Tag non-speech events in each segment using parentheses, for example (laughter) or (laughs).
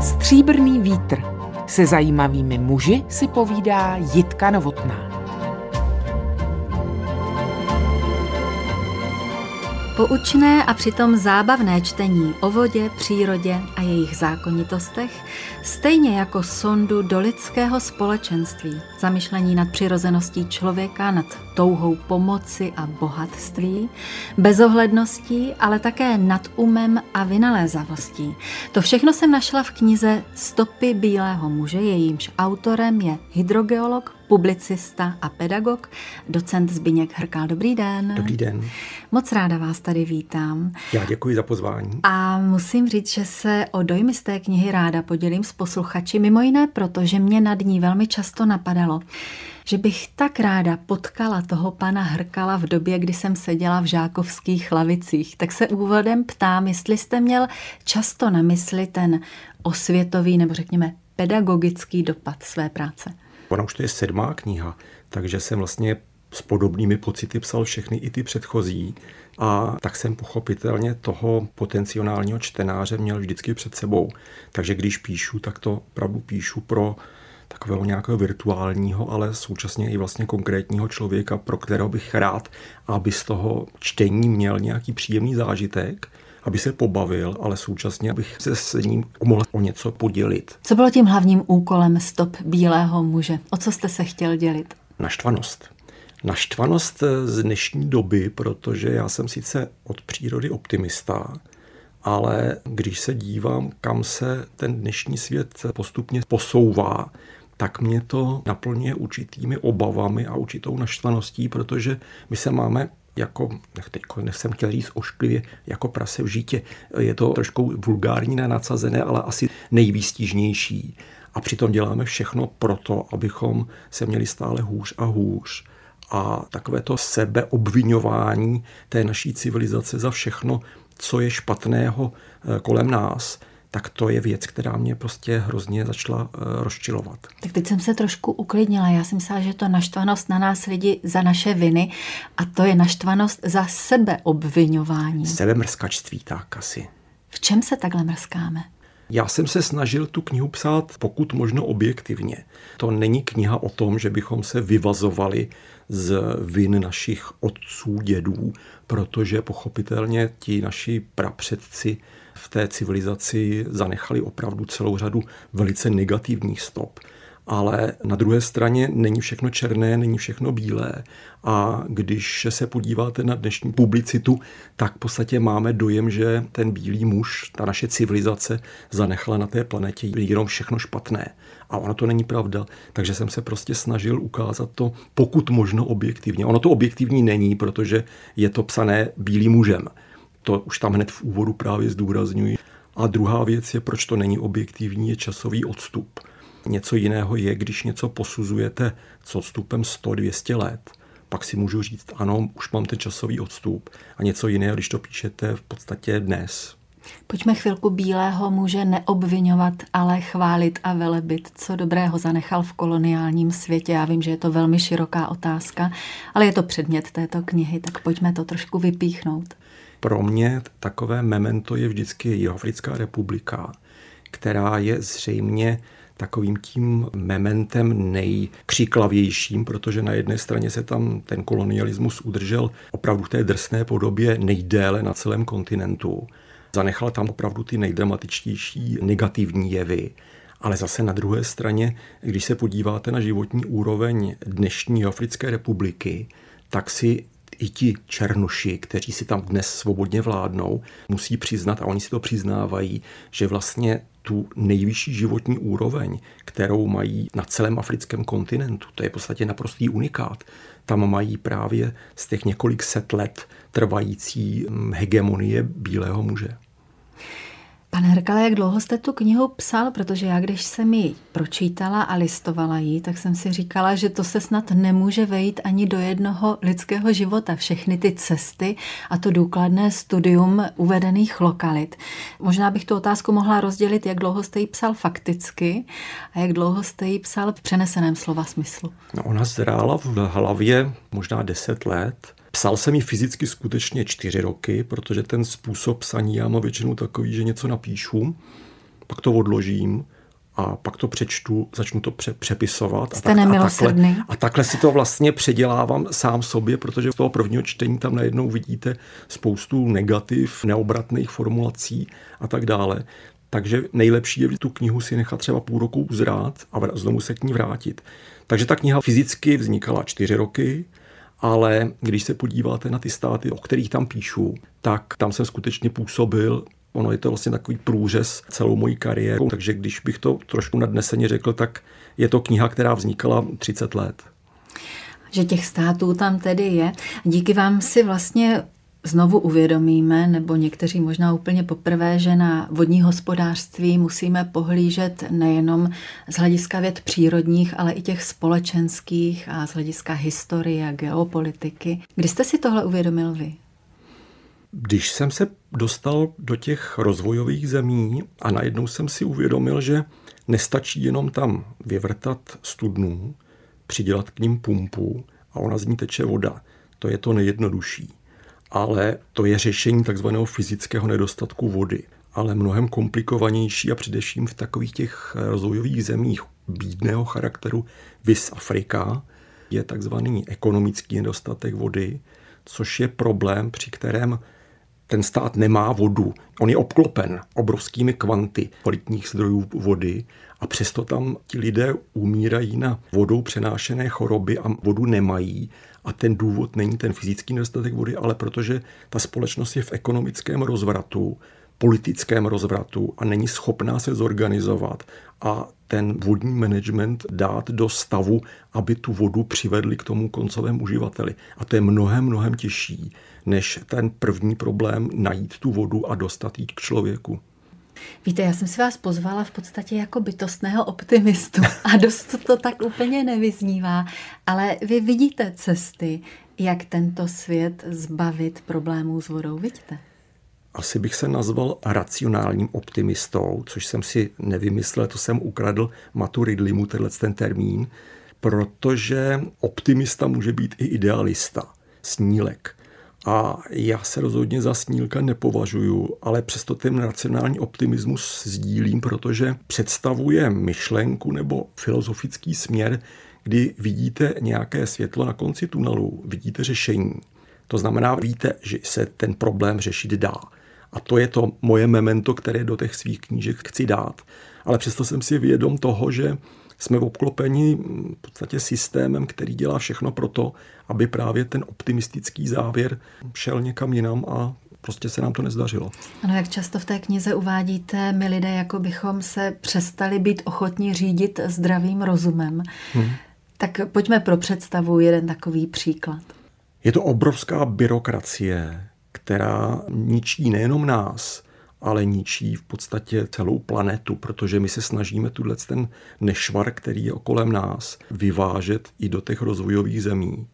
Stříbrný vítr. Se zajímavými muži si povídá Jitka Novotná. Poučné a přitom zábavné čtení o vodě, přírodě a jejich zákonitostech, stejně jako sondu do lidského společenství, zamyšlení nad přirozeností člověka, nad touhou pomoci a bohatství, bezohledností, ale také nad umem a vynalézavostí. To všechno jsem našla v knize Stopy bílého muže, jejímž autorem je hydrogeolog, publicista a pedagog, docent Zbyněk Hrkal. Dobrý den. Dobrý den. Moc ráda vás tady vítám. Já děkuji za pozvání. A musím říct, že se o dojmy z té knihy ráda podělím s posluchači, mimo jiné proto, že mě nad ní velmi často napadalo, že bych tak ráda potkala toho pana Hrkala v době, kdy jsem seděla v žákovských lavicích. Tak se úvodem ptám, jestli jste měl často na mysli ten osvětový nebo řekněme pedagogický dopad své práce. Ona už to je sedmá kniha, takže jsem vlastně s podobnými pocity psal všechny i ty předchozí. A tak jsem pochopitelně toho potenciálního čtenáře měl vždycky před sebou. Takže když píšu, tak to opravdu píšu pro takového nějakého virtuálního, ale současně i vlastně konkrétního člověka, pro kterého bych rád, aby z toho čtení měl nějaký příjemný zážitek aby se pobavil, ale současně, abych se s ním mohl o něco podělit. Co bylo tím hlavním úkolem stop bílého muže? O co jste se chtěl dělit? Naštvanost. Naštvanost z dnešní doby, protože já jsem sice od přírody optimista, ale když se dívám, kam se ten dnešní svět postupně posouvá, tak mě to naplňuje určitými obavami a určitou naštvaností, protože my se máme jako, teď jsem chtěl říct ošklivě, jako prase v žítě. Je to trošku vulgární na nadsazené, ale asi nejvýstižnější. A přitom děláme všechno proto, abychom se měli stále hůř a hůř. A takové to sebeobvinování té naší civilizace za všechno, co je špatného eh, kolem nás, tak to je věc, která mě prostě hrozně začala eh, rozčilovat. Tak teď jsem se trošku uklidnila. Já jsem myslela, že to naštvanost na nás lidi za naše viny a to je naštvanost za sebeobvinování. Sebemrskačství, tak asi. V čem se takhle mrskáme? Já jsem se snažil tu knihu psát pokud možno objektivně. To není kniha o tom, že bychom se vyvazovali z vin našich otců, dědů, protože pochopitelně ti naši prapředci v té civilizaci zanechali opravdu celou řadu velice negativních stop. Ale na druhé straně není všechno černé, není všechno bílé. A když se podíváte na dnešní publicitu, tak v podstatě máme dojem, že ten bílý muž, ta naše civilizace, zanechala na té planetě jenom všechno špatné. A ono to není pravda, takže jsem se prostě snažil ukázat to pokud možno objektivně. Ono to objektivní není, protože je to psané bílým mužem. To už tam hned v úvodu právě zdůrazňuji. A druhá věc je, proč to není objektivní, je časový odstup. Něco jiného je, když něco posuzujete s odstupem 100-200 let, pak si můžu říct, ano, už mám ten časový odstup. A něco jiného, když to píšete v podstatě dnes. Pojďme chvilku bílého muže neobvinovat, ale chválit a velebit, co dobrého zanechal v koloniálním světě. Já vím, že je to velmi široká otázka, ale je to předmět této knihy, tak pojďme to trošku vypíchnout pro mě takové memento je vždycky Jihoafrická republika, která je zřejmě takovým tím mementem nejkřiklavějším, protože na jedné straně se tam ten kolonialismus udržel opravdu v té drsné podobě nejdéle na celém kontinentu. Zanechal tam opravdu ty nejdramatičtější negativní jevy. Ale zase na druhé straně, když se podíváte na životní úroveň dnešní Africké republiky, tak si i ti černoši, kteří si tam dnes svobodně vládnou, musí přiznat, a oni si to přiznávají, že vlastně tu nejvyšší životní úroveň, kterou mají na celém africkém kontinentu, to je v podstatě naprostý unikát. Tam mají právě z těch několik set let trvající hm, hegemonie bílého muže. Pane Herkale, jak dlouho jste tu knihu psal? Protože já, když jsem ji pročítala a listovala ji, tak jsem si říkala, že to se snad nemůže vejít ani do jednoho lidského života. Všechny ty cesty a to důkladné studium uvedených lokalit. Možná bych tu otázku mohla rozdělit, jak dlouho jste ji psal fakticky a jak dlouho jste ji psal v přeneseném slova smyslu. No, ona zrála v hlavě možná deset let Psal jsem ji fyzicky skutečně čtyři roky, protože ten způsob psaní já mám většinou takový, že něco napíšu, pak to odložím a pak to přečtu, začnu to pře- přepisovat. Jste a, tak, a, takhle, a takhle si to vlastně předělávám sám sobě, protože z toho prvního čtení tam najednou vidíte spoustu negativ, neobratných formulací a tak dále. Takže nejlepší je tu knihu si nechat třeba půl roku uzrát a znovu se k ní vrátit. Takže ta kniha fyzicky vznikala čtyři roky, ale když se podíváte na ty státy, o kterých tam píšu, tak tam jsem skutečně působil Ono je to vlastně takový průřez celou mojí kariéru, takže když bych to trošku nadneseně řekl, tak je to kniha, která vznikala 30 let. Že těch států tam tedy je. Díky vám si vlastně znovu uvědomíme, nebo někteří možná úplně poprvé, že na vodní hospodářství musíme pohlížet nejenom z hlediska věd přírodních, ale i těch společenských a z hlediska historie a geopolitiky. Kdy jste si tohle uvědomil vy? Když jsem se dostal do těch rozvojových zemí a najednou jsem si uvědomil, že nestačí jenom tam vyvrtat studnu, přidělat k ním pumpu a ona z ní teče voda. To je to nejjednodušší ale to je řešení takzvaného fyzického nedostatku vody. Ale mnohem komplikovanější a především v takových těch rozvojových zemích bídného charakteru vis Afrika je takzvaný ekonomický nedostatek vody, což je problém, při kterém ten stát nemá vodu. On je obklopen obrovskými kvanty kvalitních zdrojů vody a přesto tam ti lidé umírají na vodou přenášené choroby a vodu nemají a ten důvod není ten fyzický nedostatek vody, ale protože ta společnost je v ekonomickém rozvratu, politickém rozvratu a není schopná se zorganizovat a ten vodní management dát do stavu, aby tu vodu přivedli k tomu koncovému uživateli. A to je mnohem, mnohem těžší, než ten první problém najít tu vodu a dostat ji k člověku. Víte, já jsem si vás pozvala v podstatě jako bytostného optimistu a dost to tak úplně nevyznívá, ale vy vidíte cesty, jak tento svět zbavit problémů s vodou, vidíte? Asi bych se nazval racionálním optimistou, což jsem si nevymyslel, to jsem ukradl Matu Ridlimu, tenhle ten termín, protože optimista může být i idealista, snílek. A já se rozhodně za snílka nepovažuju, ale přesto ten racionální optimismus sdílím, protože představuje myšlenku nebo filozofický směr, kdy vidíte nějaké světlo na konci tunelu, vidíte řešení. To znamená, víte, že se ten problém řešit dá. A to je to moje memento, které do těch svých knížek chci dát. Ale přesto jsem si vědom toho, že jsme obklopeni v podstatě systémem, který dělá všechno pro to, aby právě ten optimistický závěr šel někam jinam a prostě se nám to nezdařilo. Ano, jak často v té knize uvádíte, my lidé jako bychom se přestali být ochotní řídit zdravým rozumem. Hmm. Tak pojďme pro představu jeden takový příklad. Je to obrovská byrokracie, která ničí nejenom nás, ale ničí v podstatě celou planetu, protože my se snažíme tuhle ten nešvar, který je okolem nás, vyvážet i do těch rozvojových zemí.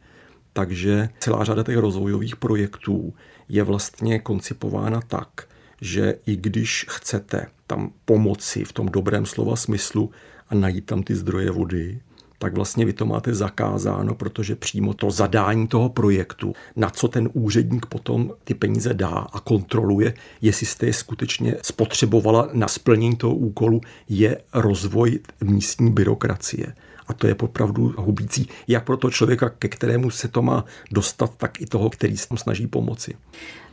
Takže celá řada těch rozvojových projektů je vlastně koncipována tak, že i když chcete tam pomoci v tom dobrém slova smyslu a najít tam ty zdroje vody, tak vlastně vy to máte zakázáno, protože přímo to zadání toho projektu, na co ten úředník potom ty peníze dá a kontroluje, jestli jste je skutečně spotřebovala na splnění toho úkolu, je rozvoj místní byrokracie. A to je opravdu hubící, jak pro toho člověka, ke kterému se to má dostat, tak i toho, který se tam snaží pomoci.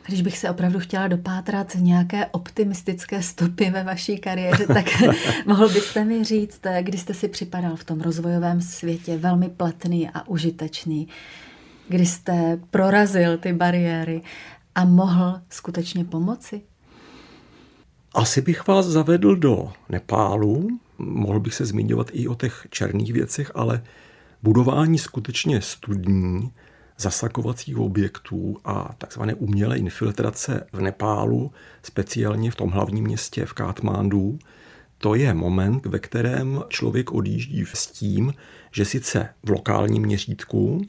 Když bych se opravdu chtěla dopátrat nějaké optimistické stopy ve vaší kariéře, tak (laughs) mohl byste mi říct, kdy jste si připadal v tom rozvojovém světě velmi platný a užitečný, kdy jste prorazil ty bariéry a mohl skutečně pomoci? Asi bych vás zavedl do Nepálu, mohl bych se zmiňovat i o těch černých věcech, ale budování skutečně studní zasakovacích objektů a takzvané umělé infiltrace v Nepálu, speciálně v tom hlavním městě v Katmandu, to je moment, ve kterém člověk odjíždí s tím, že sice v lokálním měřítku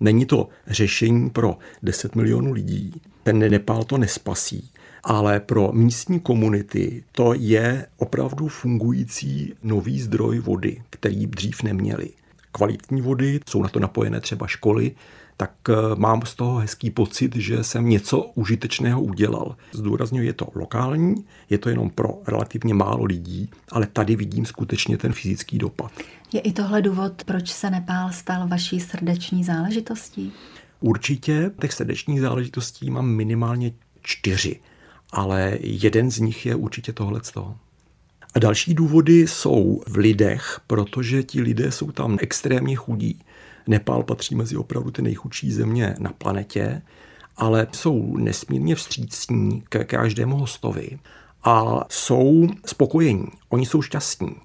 není to řešení pro 10 milionů lidí, ten Nepál to nespasí, ale pro místní komunity to je opravdu fungující nový zdroj vody, který dřív neměli. Kvalitní vody, jsou na to napojené třeba školy, tak eh, mám z toho hezký pocit, že jsem něco užitečného udělal. Zdůrazňuji, je to lokální, je to jenom pro relativně málo lidí, ale tady vidím skutečně ten fyzický dopad. Je i tohle důvod, proč se Nepál stal vaší srdeční záležitostí? Určitě těch srdečních záležitostí mám minimálně čtyři, ale jeden z nich je určitě tohle z toho. A další důvody jsou v lidech, protože ti lidé jsou tam extrémně chudí. Nepál patří mezi opravdu ty nejchudší země na planetě, ale jsou nesmírně vstřícní ke každému hostovi a jsou spokojení. Oni jsou šťastní.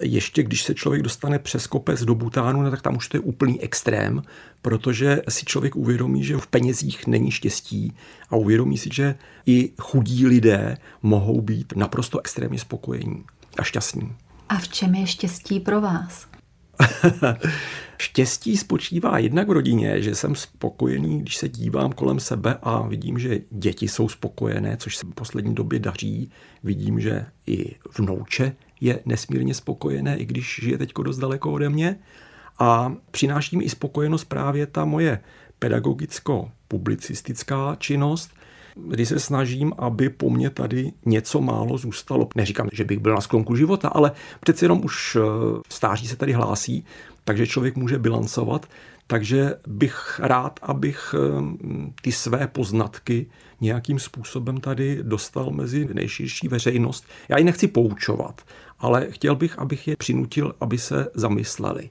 Ještě když se člověk dostane přes kopec do Butánu, no tak tam už to je úplný extrém, protože si člověk uvědomí, že v penězích není štěstí a uvědomí si, že i chudí lidé mohou být naprosto extrémně spokojení a šťastní. A v čem je štěstí pro vás? (laughs) Štěstí spočívá jednak v rodině, že jsem spokojený, když se dívám kolem sebe a vidím, že děti jsou spokojené, což se v poslední době daří. Vidím, že i vnouče je nesmírně spokojené, i když žije teď dost daleko ode mě. A přináší mi i spokojenost právě ta moje pedagogicko-publicistická činnost, kdy se snažím, aby po mně tady něco málo zůstalo. Neříkám, že bych byl na sklonku života, ale přeci jenom už eh, stáří se tady hlásí, takže člověk může bilancovat. Takže bych rád, abych eh, ty své poznatky nějakým způsobem tady dostal mezi nejširší veřejnost. Já ji nechci poučovat, ale chtěl bych, abych je přinutil, aby se zamysleli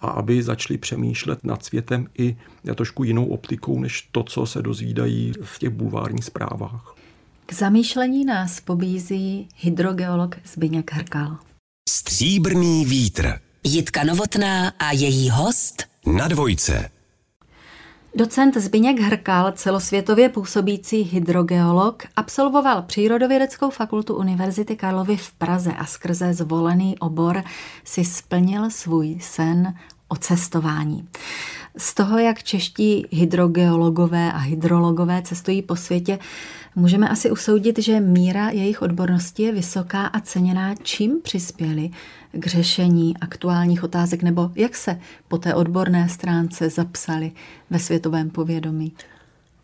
a aby začali přemýšlet nad světem i trošku jinou optikou, než to, co se dozvídají v těch bulvárních zprávách. K zamýšlení nás pobízí hydrogeolog Zbyněk Hrkal. Stříbrný vítr. Jitka Novotná a její host na dvojce. Docent Zbyněk Hrkal, celosvětově působící hydrogeolog, absolvoval Přírodovědeckou fakultu Univerzity Karlovy v Praze a skrze zvolený obor si splnil svůj sen o cestování. Z toho, jak čeští hydrogeologové a hydrologové cestují po světě, můžeme asi usoudit, že míra jejich odbornosti je vysoká a ceněná, čím přispěli k řešení aktuálních otázek, nebo jak se po té odborné stránce zapsali ve světovém povědomí?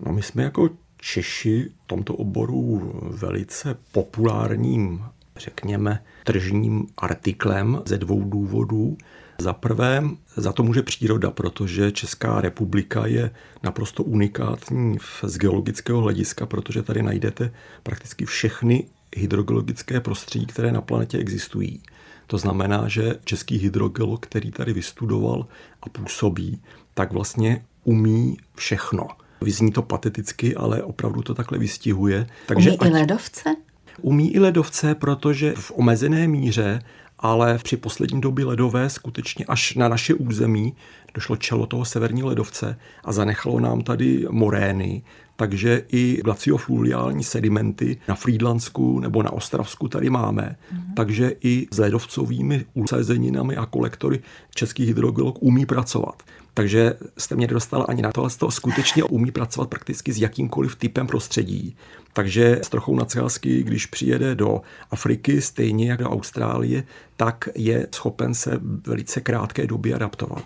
No my jsme jako Češi v tomto oboru velice populárním, řekněme, tržním artiklem ze dvou důvodů. Za prvé, za to může příroda, protože Česká republika je naprosto unikátní z geologického hlediska, protože tady najdete prakticky všechny hydrogeologické prostředí, které na planetě existují. To znamená, že český hydrogeolog, který tady vystudoval a působí, tak vlastně umí všechno. Vyzní to pateticky, ale opravdu to takhle vystihuje. Takže umí ať... i ledovce? Umí i ledovce, protože v omezené míře ale při poslední době ledové skutečně až na naše území došlo čelo toho severního ledovce a zanechalo nám tady morény, takže i glaciofluviální sedimenty na Frýdlansku nebo na Ostravsku tady máme. Mm-hmm. Takže i s ledovcovými usazeninami a kolektory český hydrogeolog umí pracovat. Takže jste mě nedostal ani na to, ale z toho skutečně umí pracovat prakticky s jakýmkoliv typem prostředí. Takže s trochou nadsázky, když přijede do Afriky, stejně jako do Austrálie, tak je schopen se velice krátké době adaptovat.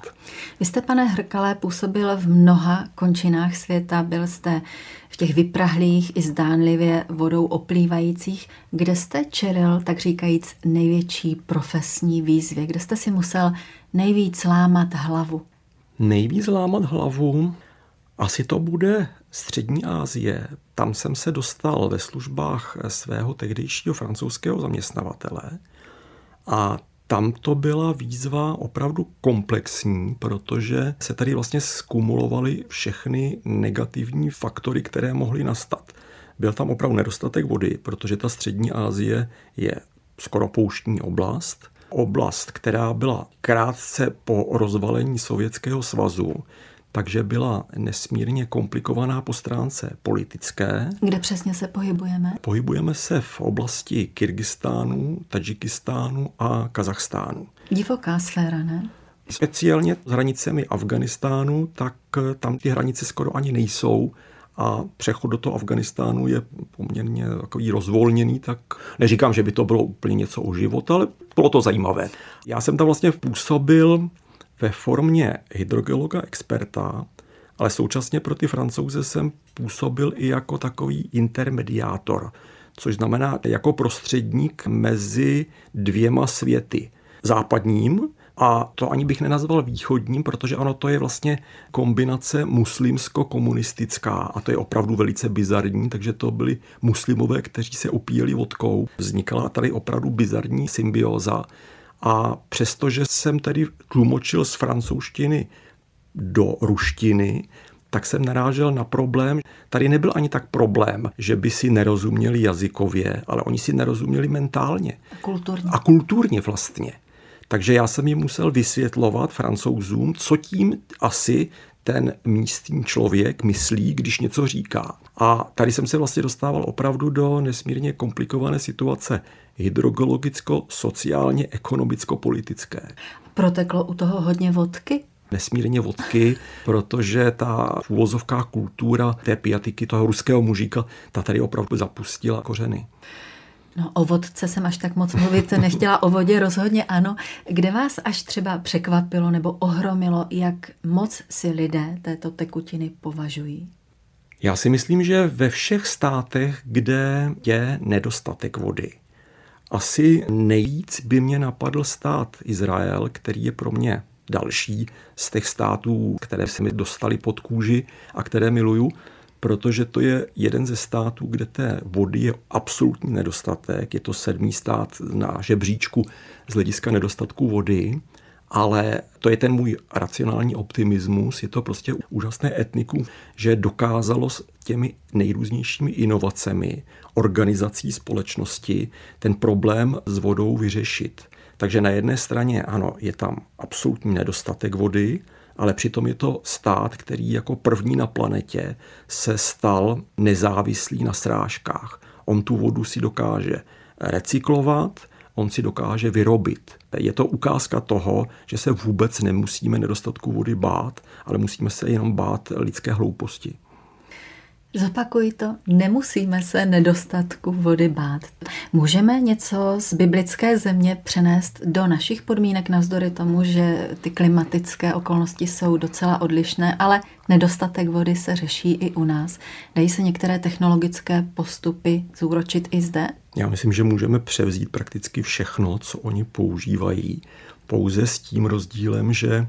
Vy jste, pane Hrkalé, působil v mnoha končinách světa, byl jste v těch vyprahlých i zdánlivě vodou oplývajících. Kde jste čelil, tak říkajíc, největší profesní výzvě? Kde jste si musel nejvíc lámat hlavu? Nejvíc lámat hlavu asi to bude Střední Asie. Tam jsem se dostal ve službách svého tehdejšího francouzského zaměstnavatele a tam to byla výzva opravdu komplexní, protože se tady vlastně skumulovaly všechny negativní faktory, které mohly nastat. Byl tam opravdu nedostatek vody, protože ta střední Asie je skoro pouštní oblast. Oblast, která byla krátce po rozvalení Sovětského svazu, takže byla nesmírně komplikovaná po stránce politické. Kde přesně se pohybujeme? Pohybujeme se v oblasti Kyrgyzstánu, Tadžikistánu a Kazachstánu. Divoká sféra, ne? Speciálně s hranicemi Afganistánu, tak tam ty hranice skoro ani nejsou a přechod do toho Afganistánu je poměrně takový rozvolněný, tak neříkám, že by to bylo úplně něco o život, ale bylo to zajímavé. Já jsem tam vlastně působil ve formě hydrogeologa experta, ale současně pro ty francouze jsem působil i jako takový intermediátor, což znamená jako prostředník mezi dvěma světy. Západním, a to ani bych nenazval východním, protože ono to je vlastně kombinace muslimsko-komunistická a to je opravdu velice bizarní, takže to byli muslimové, kteří se upíjeli vodkou. Vznikala tady opravdu bizarní symbioza a přestože jsem tedy tlumočil z francouzštiny do ruštiny, tak jsem narážel na problém. Tady nebyl ani tak problém, že by si nerozuměli jazykově, ale oni si nerozuměli mentálně. A kulturně. A kulturně vlastně. Takže já jsem jim musel vysvětlovat francouzům, co tím asi ten místní člověk myslí, když něco říká. A tady jsem se vlastně dostával opravdu do nesmírně komplikované situace hydrogeologicko, ekonomicko-politické. Proteklo u toho hodně vodky? nesmírně vodky, protože ta úvozovká kultura té piatiky, toho ruského mužíka, ta tady opravdu zapustila kořeny. No o vodce jsem až tak moc mluvit nechtěla, o vodě rozhodně ano. Kde vás až třeba překvapilo nebo ohromilo, jak moc si lidé této tekutiny považují? Já si myslím, že ve všech státech, kde je nedostatek vody, asi nejvíc by mě napadl stát Izrael, který je pro mě další z těch států, které se mi dostali pod kůži a které miluju, protože to je jeden ze států, kde té vody je absolutní nedostatek. Je to sedmý stát na žebříčku z hlediska nedostatku vody, ale to je ten můj racionální optimismus. Je to prostě úžasné etnikum, že dokázalo s těmi nejrůznějšími inovacemi organizací společnosti ten problém s vodou vyřešit. Takže na jedné straně, ano, je tam absolutní nedostatek vody, ale přitom je to stát, který jako první na planetě se stal nezávislý na srážkách. On tu vodu si dokáže recyklovat, on si dokáže vyrobit. Je to ukázka toho, že se vůbec nemusíme nedostatku vody bát, ale musíme se jenom bát lidské hlouposti. Zopakuji to, nemusíme se nedostatku vody bát. Můžeme něco z biblické země přenést do našich podmínek navzdory tomu, že ty klimatické okolnosti jsou docela odlišné, ale nedostatek vody se řeší i u nás. Dají se některé technologické postupy zúročit i zde? Já myslím, že můžeme převzít prakticky všechno, co oni používají, pouze s tím rozdílem, že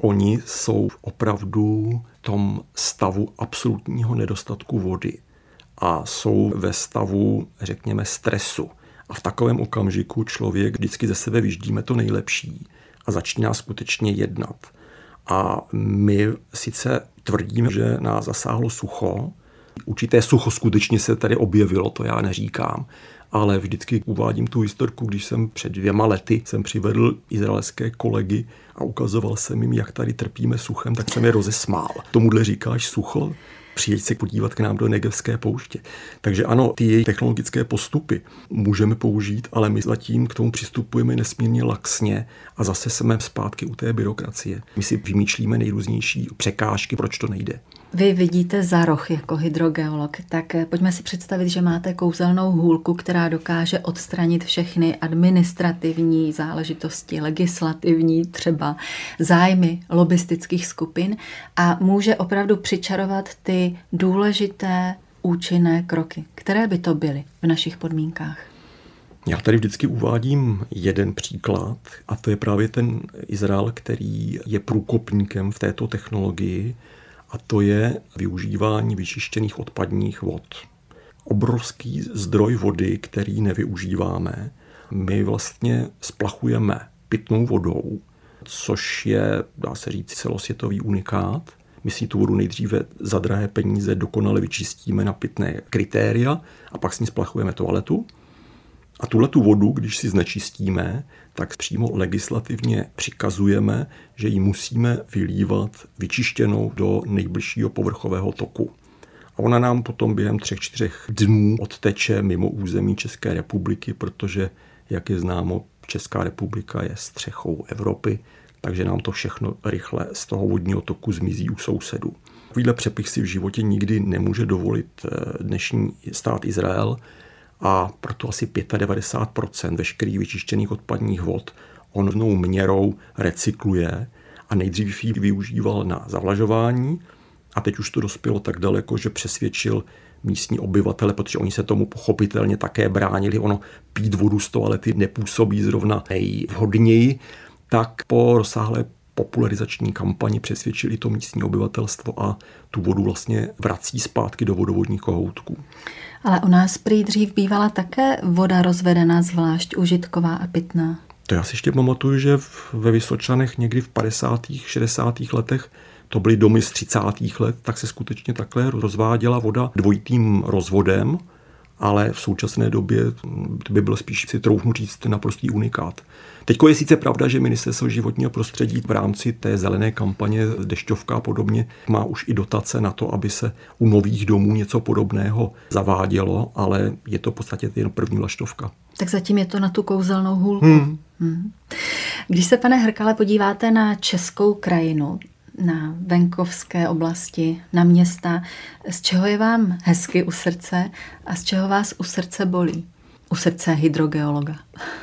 oni jsou opravdu tom stavu absolutního nedostatku vody a jsou ve stavu, řekněme, stresu. A v takovém okamžiku člověk vždycky ze sebe vyždíme to nejlepší a začíná skutečně jednat. A my sice tvrdíme, že nás zasáhlo sucho, určité sucho skutečně se tady objevilo, to já neříkám, ale vždycky uvádím tu historku, když jsem před dvěma lety jsem přivedl izraelské kolegy a ukazoval jsem jim, jak tady trpíme suchem, tak jsem je rozesmál. Tomuhle říkáš sucho? přijeď se podívat k nám do Negevské pouště. Takže ano, ty technologické postupy můžeme použít, ale my zatím k tomu přistupujeme nesmírně laxně a zase jsme zpátky u té byrokracie. My si vymýšlíme nejrůznější překážky, proč to nejde. Vy vidíte za roh jako hydrogeolog, tak pojďme si představit, že máte kouzelnou hůlku, která dokáže odstranit všechny administrativní záležitosti, legislativní třeba zájmy lobistických skupin a může opravdu přičarovat ty důležité účinné kroky. Které by to byly v našich podmínkách? Já tady vždycky uvádím jeden příklad a to je právě ten Izrael, který je průkopníkem v této technologii a to je využívání vyčištěných odpadních vod. Obrovský zdroj vody, který nevyužíváme, my vlastně splachujeme pitnou vodou, což je, dá se říct, celosvětový unikát. My si tu vodu nejdříve za drahé peníze dokonale vyčistíme na pitné kritéria a pak s ní splachujeme toaletu. A tuhle tu vodu, když si znečistíme, tak přímo legislativně přikazujeme, že ji musíme vylívat vyčištěnou do nejbližšího povrchového toku. A ona nám potom během třech, čtyřech dnů odteče mimo území České republiky, protože, jak je známo, Česká republika je střechou Evropy, takže nám to všechno rychle z toho vodního toku zmizí u sousedů. Takovýhle přepich si v životě nikdy nemůže dovolit eh, dnešní stát Izrael a proto asi 95% veškerých vyčištěných odpadních vod onou měrou recykluje a nejdřív ji využíval na zavlažování a teď už to dospělo tak daleko, že přesvědčil místní obyvatele, protože oni se tomu pochopitelně také bránili. Ono pít vodu z toalety nepůsobí zrovna nejvhodněji, tak po rozsáhlé popularizační kampani přesvědčili to místní obyvatelstvo a tu vodu vlastně vrací zpátky do vodovodních kohoutků. Ale u nás prý dřív bývala také voda rozvedená, zvlášť užitková a pitná. To já si ještě pamatuju, že ve Vysočanech někdy v 50. 60. letech to byly domy z 30. let, tak se skutečně takhle rozváděla voda dvojitým rozvodem, ale v současné době to by byl spíš si troufnu říct naprostý unikát. Teď je sice pravda, že ministerstvo životního prostředí v rámci té zelené kampaně dešťovka a podobně má už i dotace na to, aby se u nových domů něco podobného zavádělo, ale je to v podstatě jen první laštovka. Tak zatím je to na tu kouzelnou hůlku. Hmm. Hmm. Když se, pane Hrkale, podíváte na českou krajinu, na venkovské oblasti, na města, z čeho je vám hezky u srdce a z čeho vás u srdce bolí? U srdce hydrogeologa.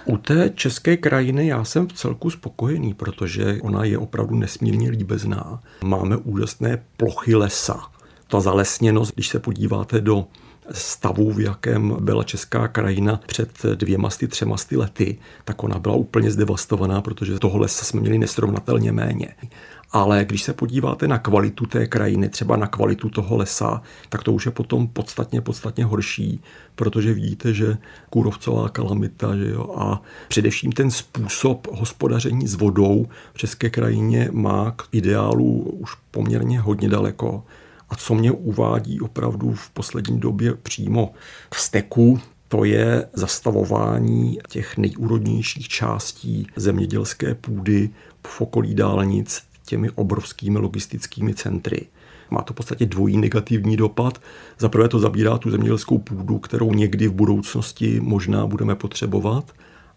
U té české krajiny já jsem v celku spokojený, protože ona je opravdu nesmírně líbezná. Máme úžasné plochy lesa. Ta zalesněnost, když se podíváte do stavu, v jakém byla česká krajina před dvěmasty, třemasty lety, tak ona byla úplně zdevastovaná, protože toho lesa jsme měli nesrovnatelně méně. Ale když se podíváte na kvalitu té krajiny, třeba na kvalitu toho lesa, tak to už je potom podstatně, podstatně horší, protože vidíte, že kůrovcová kalamita že jo, a především ten způsob hospodaření s vodou v české krajině má k ideálu už poměrně hodně daleko. A co mě uvádí opravdu v poslední době přímo v steku, to je zastavování těch nejúrodnějších částí zemědělské půdy v okolí dálnic těmi obrovskými logistickými centry. Má to v podstatě dvojí negativní dopad. Za prvé to zabírá tu zemědělskou půdu, kterou někdy v budoucnosti možná budeme potřebovat.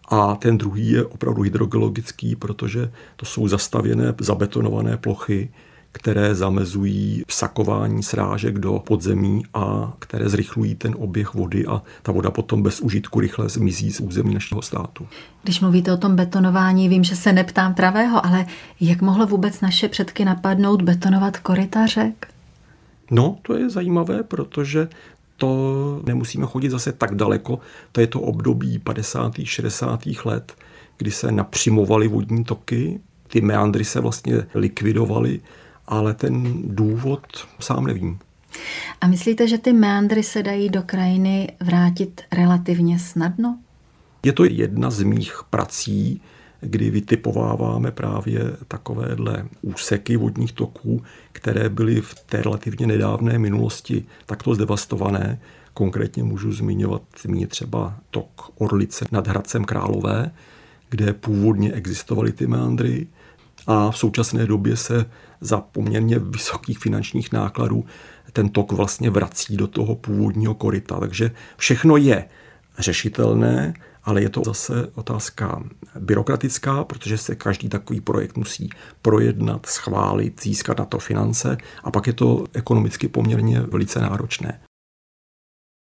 A ten druhý je opravdu hydrogeologický, protože to jsou zastavěné, zabetonované plochy, které zamezují vsakování srážek do podzemí a které zrychlují ten oběh vody a ta voda potom bez užitku rychle zmizí z území našeho státu. Když mluvíte o tom betonování, vím, že se neptám pravého, ale jak mohlo vůbec naše předky napadnout betonovat koryta řek? No, to je zajímavé, protože to nemusíme chodit zase tak daleko. To je to období 50. 60. let, kdy se napřimovaly vodní toky, ty meandry se vlastně likvidovaly ale ten důvod sám nevím. A myslíte, že ty meandry se dají do krajiny vrátit relativně snadno? Je to jedna z mých prací, kdy vytipováváme právě takovéhle úseky vodních toků, které byly v té relativně nedávné minulosti takto zdevastované. Konkrétně můžu zmiňovat zmínit třeba tok Orlice nad Hradcem Králové, kde původně existovaly ty meandry a v současné době se za poměrně vysokých finančních nákladů ten tok vlastně vrací do toho původního koryta. Takže všechno je řešitelné, ale je to zase otázka byrokratická, protože se každý takový projekt musí projednat, schválit, získat na to finance a pak je to ekonomicky poměrně velice náročné.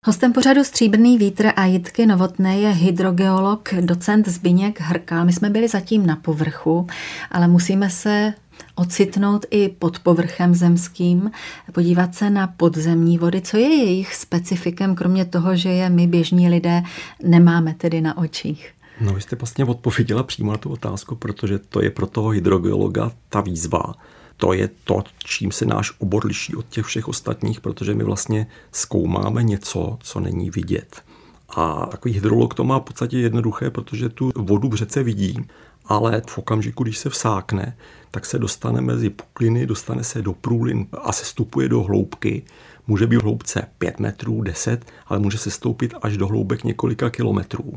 Hostem pořadu Stříbrný vítr a Jitky Novotné je hydrogeolog, docent Zbyněk Hrkal. My jsme byli zatím na povrchu, ale musíme se ocitnout i pod povrchem zemským, podívat se na podzemní vody. Co je jejich specifikem, kromě toho, že je my běžní lidé nemáme tedy na očích? No, vy jste vlastně odpověděla přímo na tu otázku, protože to je pro toho hydrogeologa ta výzva to je to, čím se náš obor liší od těch všech ostatních, protože my vlastně zkoumáme něco, co není vidět. A takový hydrolog to má v podstatě jednoduché, protože tu vodu v řece vidí, ale v okamžiku, když se vsákne, tak se dostane mezi pukliny, dostane se do průlin a se stupuje do hloubky. Může být v hloubce 5 metrů, 10, ale může se stoupit až do hloubek několika kilometrů.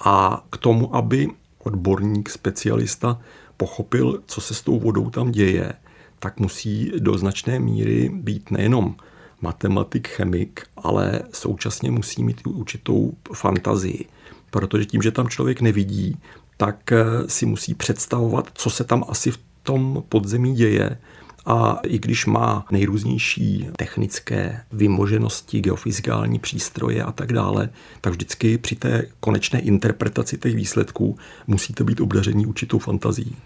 A k tomu, aby odborník, specialista pochopil, co se s tou vodou tam děje, tak musí do značné míry být nejenom matematik, chemik, ale současně musí mít určitou fantazii. Protože tím, že tam člověk nevidí, tak eh, si musí představovat, co se tam asi v tom podzemí děje. A i když má nejrůznější technické vymoženosti, geofyzikální přístroje a tak dále, tak vždycky při té konečné interpretaci těch výsledků musíte být obdaření určitou fantazí.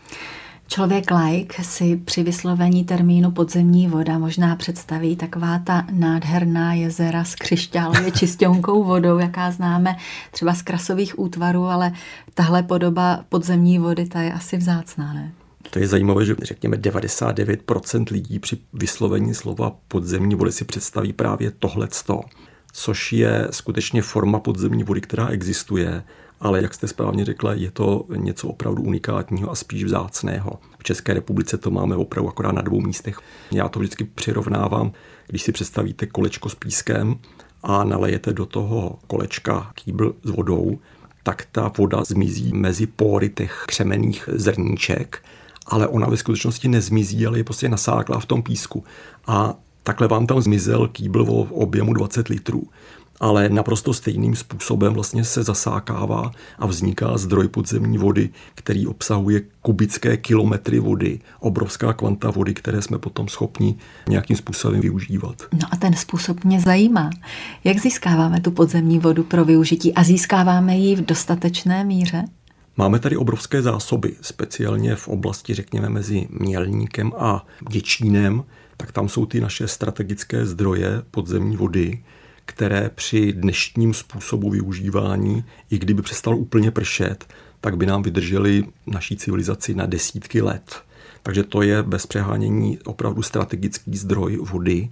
Člověk like si při vyslovení termínu podzemní voda možná představí taková ta nádherná jezera s křišťálově (laughs) čistěnkou vodou, jaká známe třeba z krasových útvarů, ale tahle podoba podzemní vody, ta je asi vzácná, ne? To je zajímavé, že řekněme 99% lidí při vyslovení slova podzemní vody si představí právě tohleto, což je skutečně forma podzemní vody, která existuje ale jak jste správně řekla, je to něco opravdu unikátního a spíš vzácného. V České republice to máme opravdu akorát na dvou místech. Já to vždycky přirovnávám, když si představíte kolečko s pískem a nalejete do toho kolečka kýbl s vodou, tak ta voda zmizí mezi pory těch křemených zrníček, ale ona ve skutečnosti nezmizí, ale je prostě nasáklá v tom písku. A takhle vám tam zmizel kýbl o objemu 20 litrů ale naprosto stejným způsobem vlastně se zasákává a vzniká zdroj podzemní vody, který obsahuje kubické kilometry vody, obrovská kvanta vody, které jsme potom schopni nějakým způsobem využívat. No a ten způsob mě zajímá. Jak získáváme tu podzemní vodu pro využití a získáváme ji v dostatečné míře? Máme tady obrovské zásoby, speciálně v oblasti, řekněme, mezi Mělníkem a Děčínem, tak tam jsou ty naše strategické zdroje podzemní vody, které při dnešním způsobu využívání, i kdyby přestalo úplně pršet, tak by nám vydržely naší civilizaci na desítky let. Takže to je bez přehánění opravdu strategický zdroj vody.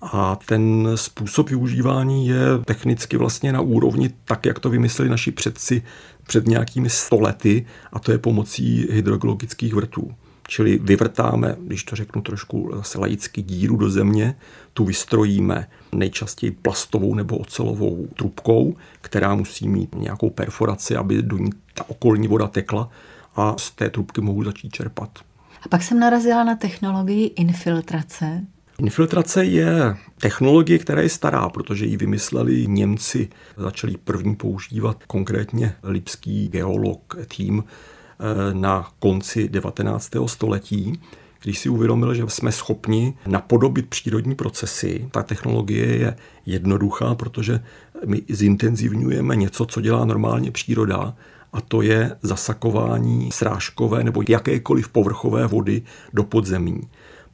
A ten způsob využívání je technicky vlastně na úrovni tak, jak to vymysleli naši předci před nějakými stolety, a to je pomocí hydrogeologických vrtů. Čili vyvrtáme, když to řeknu trošku zase laicky, díru do země, tu vystrojíme nejčastěji plastovou nebo ocelovou trubkou, která musí mít nějakou perforaci, aby do ní ta okolní voda tekla a z té trubky mohu začít čerpat. A pak jsem narazila na technologii infiltrace. Infiltrace je technologie, která je stará, protože ji vymysleli Němci. Začali první používat konkrétně lipský geolog tým eh, na konci 19. století když si uvědomil, že jsme schopni napodobit přírodní procesy, ta technologie je jednoduchá, protože my zintenzivňujeme něco, co dělá normálně příroda, a to je zasakování srážkové nebo jakékoliv povrchové vody do podzemí.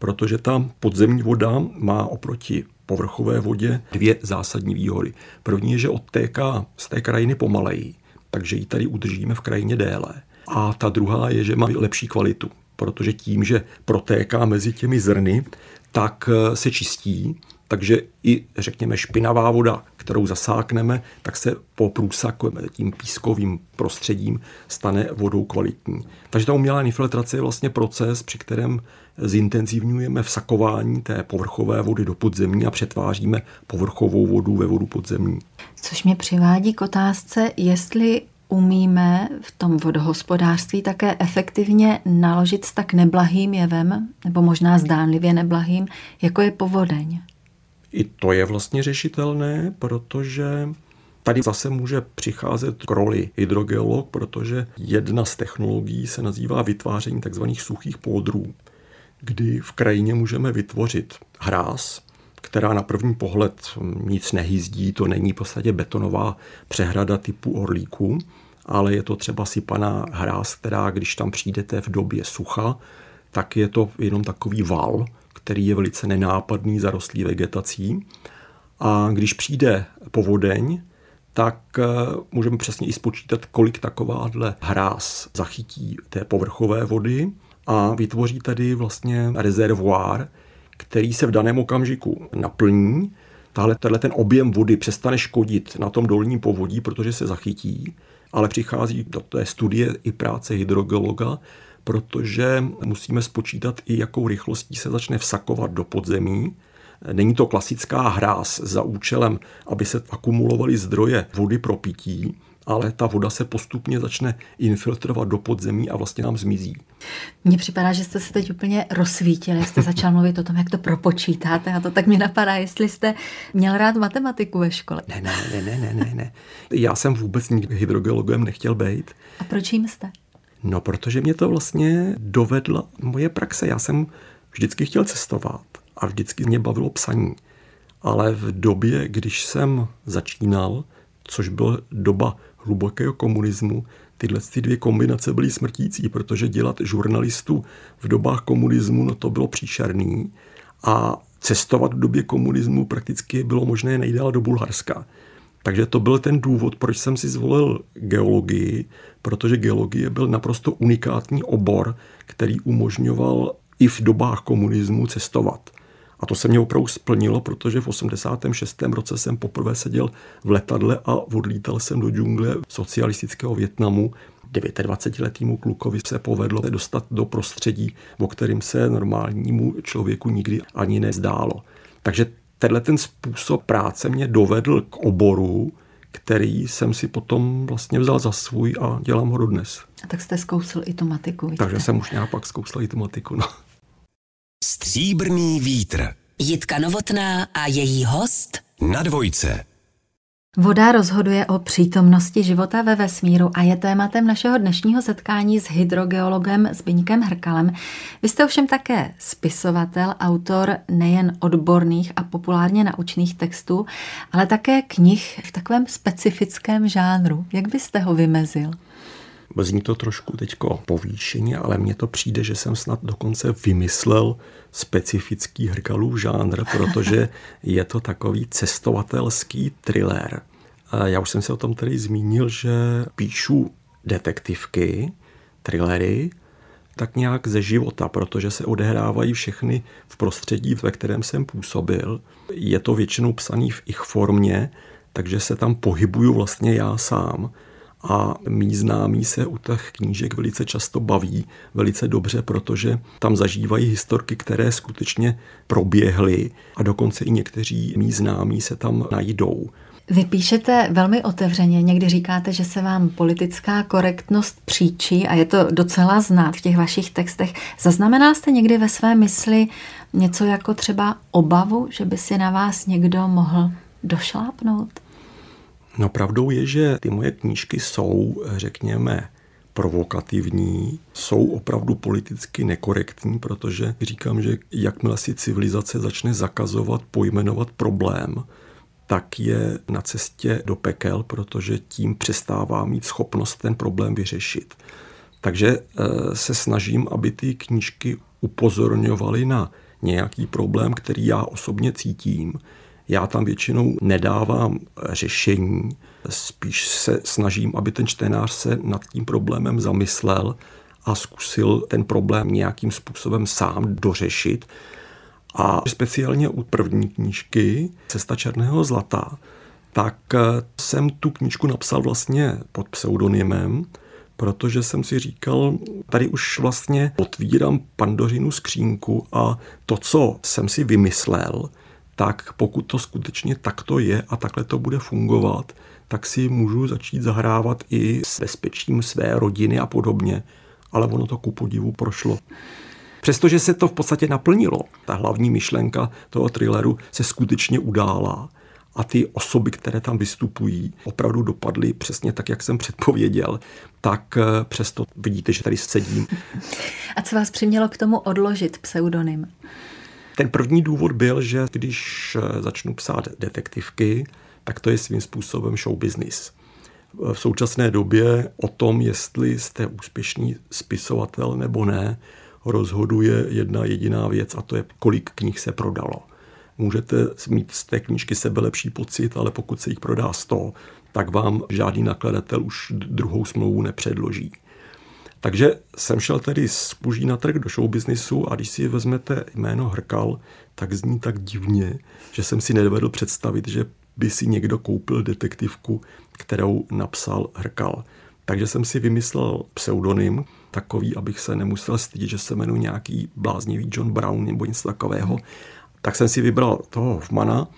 Protože ta podzemní voda má oproti povrchové vodě dvě zásadní výhody. První je, že odtéká z té krajiny pomaleji, takže ji tady udržíme v krajině déle. A ta druhá je, že má lepší kvalitu protože tím, že protéká mezi těmi zrny, tak eh, se čistí, takže i, řekněme, špinavá voda, kterou zasákneme, tak se po průsaku tím pískovým prostředím stane vodou kvalitní. Takže ta umělá infiltrace je vlastně proces, při kterém zintenzivňujeme vsakování té povrchové vody do podzemí a přetváříme povrchovou vodu ve vodu podzemní. Což mě přivádí k otázce, jestli umíme v tom vodohospodářství také efektivně naložit s tak neblahým jevem, nebo možná zdánlivě neblahým, jako je povodeň. I to je vlastně řešitelné, protože Tady zase může přicházet k roli hydrogeolog, protože jedna z technologií se nazývá vytváření tzv. suchých půdrů, kdy v krajině můžeme vytvořit hráz, která na první pohled nic nehyzdí, to není v podstatě betonová přehrada typu orlíku, ale je to třeba sypaná hráz, která když tam přijdete v době sucha, tak je to jenom takový val, který je velice nenápadný, zarostlý vegetací. A když přijde povodeň, tak eh, můžeme přesně i spočítat, kolik takováhle hráz zachytí té povrchové vody a vytvoří tady vlastně rezervoár, který se v daném okamžiku naplní. Tahle, tenhle ten objem vody přestane škodit na tom dolním povodí, protože se zachytí, ale přichází do té studie i práce hydrogeologa, protože musíme spočítat i jakou rychlostí se začne vsakovat do podzemí. Není to klasická hráz za účelem, aby se akumulovaly zdroje vody pro pití, ale ta voda se postupně začne infiltrovat do podzemí a vlastně nám zmizí. Mně připadá, že jste se teď úplně rozsvítili, jste začal (laughs) mluvit o tom, jak to propočítáte a to tak mi napadá, jestli jste měl rád matematiku ve škole. Ne, ne, ne, ne, ne, ne, ne. Já jsem vůbec nikdy hydrogeologem nechtěl být. A proč jim jste? No, protože mě to vlastně dovedla moje praxe. Já jsem vždycky chtěl cestovat a vždycky mě bavilo psaní. Ale v době, když jsem začínal, což byla doba hlubokého komunismu, tyhle ty dvě kombinace byly smrtící, protože dělat žurnalistu v dobách komunismu, no to bylo příšerný. A cestovat v době komunismu prakticky bylo možné nejdál do Bulharska. Takže to byl ten důvod, proč jsem si zvolil geologii, protože geologie byl naprosto unikátní obor, který umožňoval i v dobách komunismu cestovat. A to se mě opravdu splnilo, protože v 86. roce jsem poprvé seděl v letadle a odlítal jsem do džungle socialistického Větnamu. 29-letýmu klukovi se povedlo dostat do prostředí, o kterým se normálnímu člověku nikdy ani nezdálo. Takže tenhle ten způsob práce mě dovedl k oboru, který jsem si potom vlastně vzal za svůj a dělám ho dodnes. A tak jste zkousl i tu matiku. Vidíte? Takže jsem už nějak pak zkousl i tu matiku. No. Stříbrný vítr. Jitka Novotná a její host Na dvojce. Voda rozhoduje o přítomnosti života ve vesmíru a je tématem našeho dnešního setkání s hydrogeologem Zbyňkem Hrkalem. Vy jste ovšem také spisovatel, autor nejen odborných a populárně naučných textů, ale také knih v takovém specifickém žánru. Jak byste ho vymezil? Zní to trošku teďko povýšeně, ale mně to přijde, že jsem snad dokonce vymyslel specifický hrkalův žánr, protože (laughs) je to takový cestovatelský thriller. Já už jsem se o tom tady zmínil, že píšu detektivky, thrillery, tak nějak ze života, protože se odehrávají všechny v prostředí, ve kterém jsem působil. Je to většinou psaný v ich formě, takže se tam pohybuju vlastně já sám a mý známí se u těch knížek velice často baví velice dobře, protože tam zažívají historky, které skutečně proběhly a dokonce i někteří mý známí se tam najdou. Vy píšete velmi otevřeně, někdy říkáte, že se vám politická korektnost příčí a je to docela znát v těch vašich textech. Zaznamenal jste někdy ve své mysli něco jako třeba obavu, že by si na vás někdo mohl došlápnout? No pravdou je, že ty moje knížky jsou, řekněme, provokativní, jsou opravdu politicky nekorektní, protože říkám, že jakmile si civilizace začne zakazovat, pojmenovat problém, tak je na cestě do pekel, protože tím přestává mít schopnost ten problém vyřešit. Takže eh, se snažím, aby ty knížky upozorňovaly na nějaký problém, který já osobně cítím, já tam většinou nedávám řešení, spíš se snažím, aby ten čtenář se nad tím problémem zamyslel a zkusil ten problém nějakým způsobem sám dořešit. A speciálně u první knížky Cesta černého zlata, tak jsem tu knížku napsal vlastně pod pseudonymem, protože jsem si říkal, tady už vlastně otvírám pandořinu skřínku a to, co jsem si vymyslel, tak pokud to skutečně takto je a takhle to bude fungovat, tak si můžu začít zahrávat i s bezpečím své rodiny a podobně. Ale ono to ku podivu prošlo. Přestože se to v podstatě naplnilo, ta hlavní myšlenka toho thrilleru se skutečně udála a ty osoby, které tam vystupují, opravdu dopadly přesně tak, jak jsem předpověděl, tak eh, přesto vidíte, že tady sedím. A co vás přimělo k tomu odložit pseudonym? Ten první důvod byl, že když eh, začnu psát detektivky, tak to je svým způsobem show business. V současné době o tom, jestli jste úspěšný spisovatel nebo ne, rozhoduje jedna jediná věc a to je, kolik knih se prodalo. Můžete mít z té knížky sebe lepší pocit, ale pokud se jich prodá 100, tak vám žádný nakladatel už druhou smlouvu nepředloží. Takže jsem šel tedy z kůží na trh do showbiznisu a když si vezmete jméno Hrkal, tak zní tak divně, že jsem si nedovedl představit, že by si někdo koupil detektivku, kterou napsal Hrkal. Takže jsem si vymyslel pseudonym, takový, abych se nemusel stydět, že se jmenuji nějaký bláznivý John Brown nebo něco takového. Tak jsem si vybral toho Hoffmana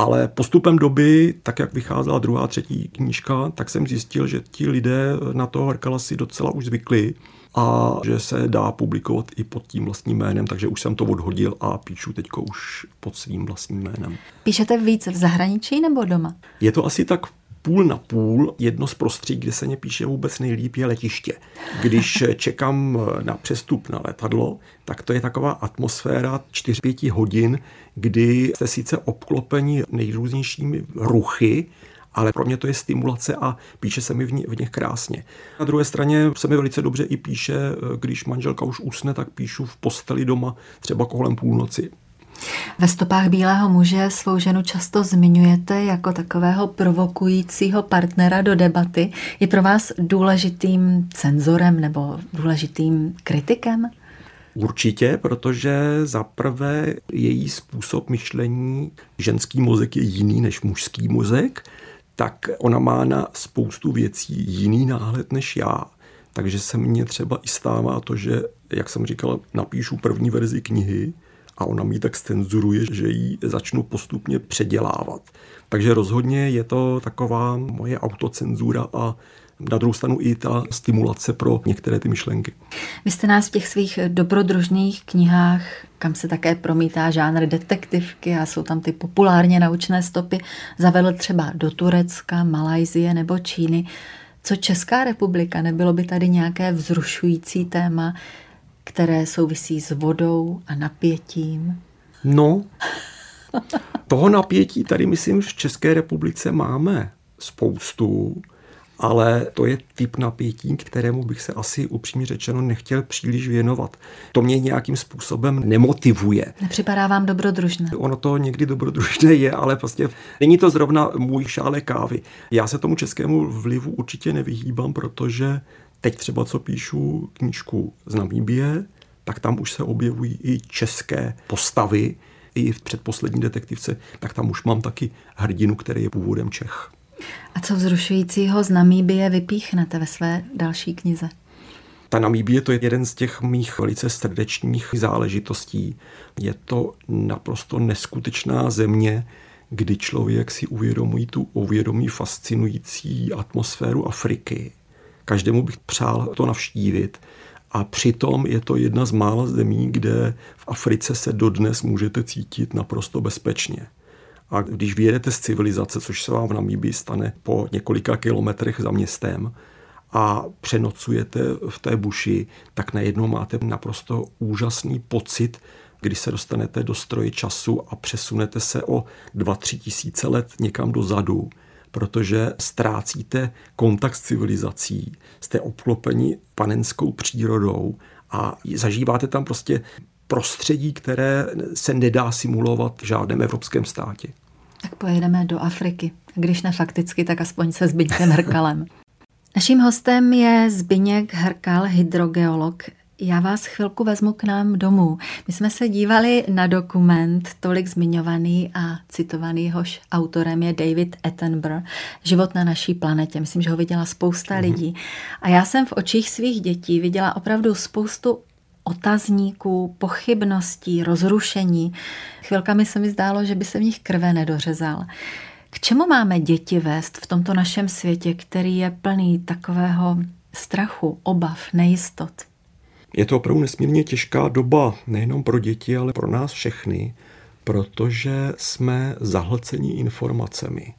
Ale postupem doby, tak jak vycházela druhá, třetí knížka, tak jsem zjistil, že ti lidé na toho Herkala si docela už zvykli a že se dá publikovat i pod tím vlastním jménem, takže už jsem to odhodil a píšu teď už pod svým vlastním jménem. Píšete víc v zahraničí nebo doma? Je to asi tak půl na půl. Jedno z prostředí, kde se mě píše vůbec nejlíp, je letiště. Když čekám na přestup na letadlo, tak to je taková atmosféra 4-5 hodin, kdy jste sice obklopeni nejrůznějšími ruchy, ale pro mě to je stimulace a píše se mi v, ní, v nich krásně. Na druhé straně se mi velice dobře i píše, když manželka už usne, tak píšu v posteli doma třeba kolem půlnoci. Ve stopách Bílého muže svou ženu často zmiňujete jako takového provokujícího partnera do debaty. Je pro vás důležitým cenzorem nebo důležitým kritikem? Určitě, protože za prvé její způsob myšlení, ženský mozek je jiný než mužský mozek, tak ona má na spoustu věcí jiný náhled než já. Takže se mně třeba i stává to, že, jak jsem říkal, napíšu první verzi knihy a ona mi tak stenzuruje, že ji začnu postupně předělávat. Takže rozhodně je to taková moje autocenzura a na druhou stranu i ta stimulace pro některé ty myšlenky. Vy jste nás v těch svých dobrodružných knihách, kam se také promítá žánr detektivky a jsou tam ty populárně naučné stopy, zavedl třeba do Turecka, Malajzie nebo Číny. Co Česká republika, nebylo by tady nějaké vzrušující téma, které souvisí s vodou a napětím? No, toho napětí tady, myslím, v České republice máme spoustu, ale to je typ napětí, kterému bych se asi upřímně řečeno nechtěl příliš věnovat. To mě nějakým způsobem nemotivuje. Nepřipadá vám dobrodružné? Ono to někdy dobrodružné je, ale prostě není to zrovna můj šále kávy. Já se tomu českému vlivu určitě nevyhýbám, protože teď třeba co píšu knížku z Namíbie, tak tam už se objevují i české postavy, i v předposlední detektivce, tak tam už mám taky hrdinu, který je původem Čech. A co vzrušujícího z Namíbie vypíchnete ve své další knize? Ta Namíbie to je jeden z těch mých velice srdečních záležitostí. Je to naprosto neskutečná země, kdy člověk si uvědomí tu uvědomí fascinující atmosféru Afriky. Každému bych přál to navštívit. A přitom je to jedna z mála zemí, kde v Africe se dodnes můžete cítit naprosto bezpečně. A když vyjedete z civilizace, což se vám v Namíbii stane po několika kilometrech za městem, a přenocujete v té buši, tak najednou máte naprosto úžasný pocit, když se dostanete do stroje času a přesunete se o 2-3 tisíce let někam dozadu, protože ztrácíte kontakt s civilizací, jste obklopeni panenskou přírodou a zažíváte tam prostě prostředí, které se nedá simulovat v žádném evropském státě. Tak pojedeme do Afriky. Když ne fakticky, tak aspoň se Zbyňkem Hrkalem. (laughs) Naším hostem je Zbyněk Hrkal, hydrogeolog. Já vás chvilku vezmu k nám domů. My jsme se dívali na dokument, tolik zmiňovaný a citovaný, hož autorem je David Attenborough, Život na naší planetě. Myslím, že ho viděla spousta mm-hmm. lidí. A já jsem v očích svých dětí viděla opravdu spoustu otazníků, pochybností, rozrušení. Chvilkami se mi zdálo, že by se v nich krve nedořezal. K čemu máme děti vést v tomto našem světě, který je plný takového strachu, obav, nejistot? Je to opravdu nesmírně těžká doba, nejenom pro děti, ale pro nás všechny, protože jsme zahlceni informacemi.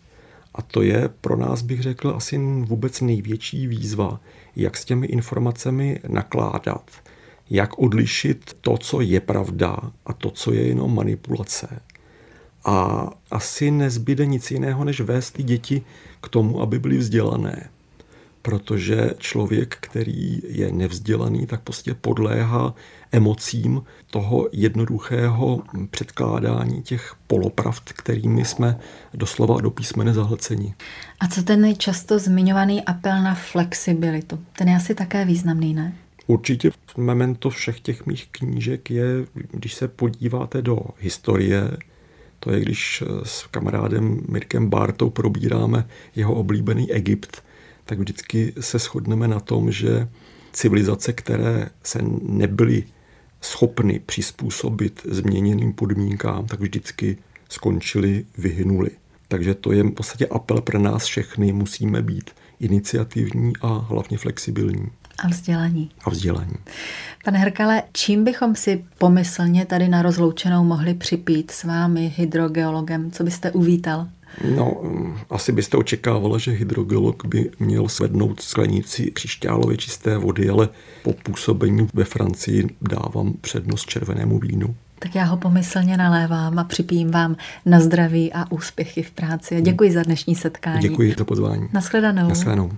A to je pro nás, bych řekl, asi vůbec největší výzva, jak s těmi informacemi nakládat jak odlišit to, co je pravda a to, co je jenom manipulace. A asi nezbyde nic jiného, než vést ty děti k tomu, aby byly vzdělané. Protože člověk, který je nevzdělaný, tak prostě podléhá emocím toho jednoduchého předkládání těch polopravd, kterými jsme doslova do písmene zahlceni. A co ten často zmiňovaný apel na flexibilitu? Ten je asi také významný, ne? Určitě memento všech těch mých knížek je, když se podíváte do historie, to je, když s kamarádem Mirkem Bartou probíráme jeho oblíbený Egypt, tak vždycky se shodneme na tom, že civilizace, které se nebyly schopny přizpůsobit změněným podmínkám, tak vždycky skončili, vyhynuli. Takže to je v podstatě apel pro nás všechny. Musíme být iniciativní a hlavně flexibilní. A vzdělaní. A vzdělaní. Pane Herkale, čím bychom si pomyslně tady na rozloučenou mohli připít s vámi, hydrogeologem? Co byste uvítal? No, asi byste očekávala, že hydrogeolog by měl svednout sklenici křišťálově čisté vody, ale po působení ve Francii dávám přednost červenému vínu. Tak já ho pomyslně nalévám a připijím vám na zdraví a úspěchy v práci. A děkuji za dnešní setkání. Děkuji za pozvání. Naschledanou. Naschledanou.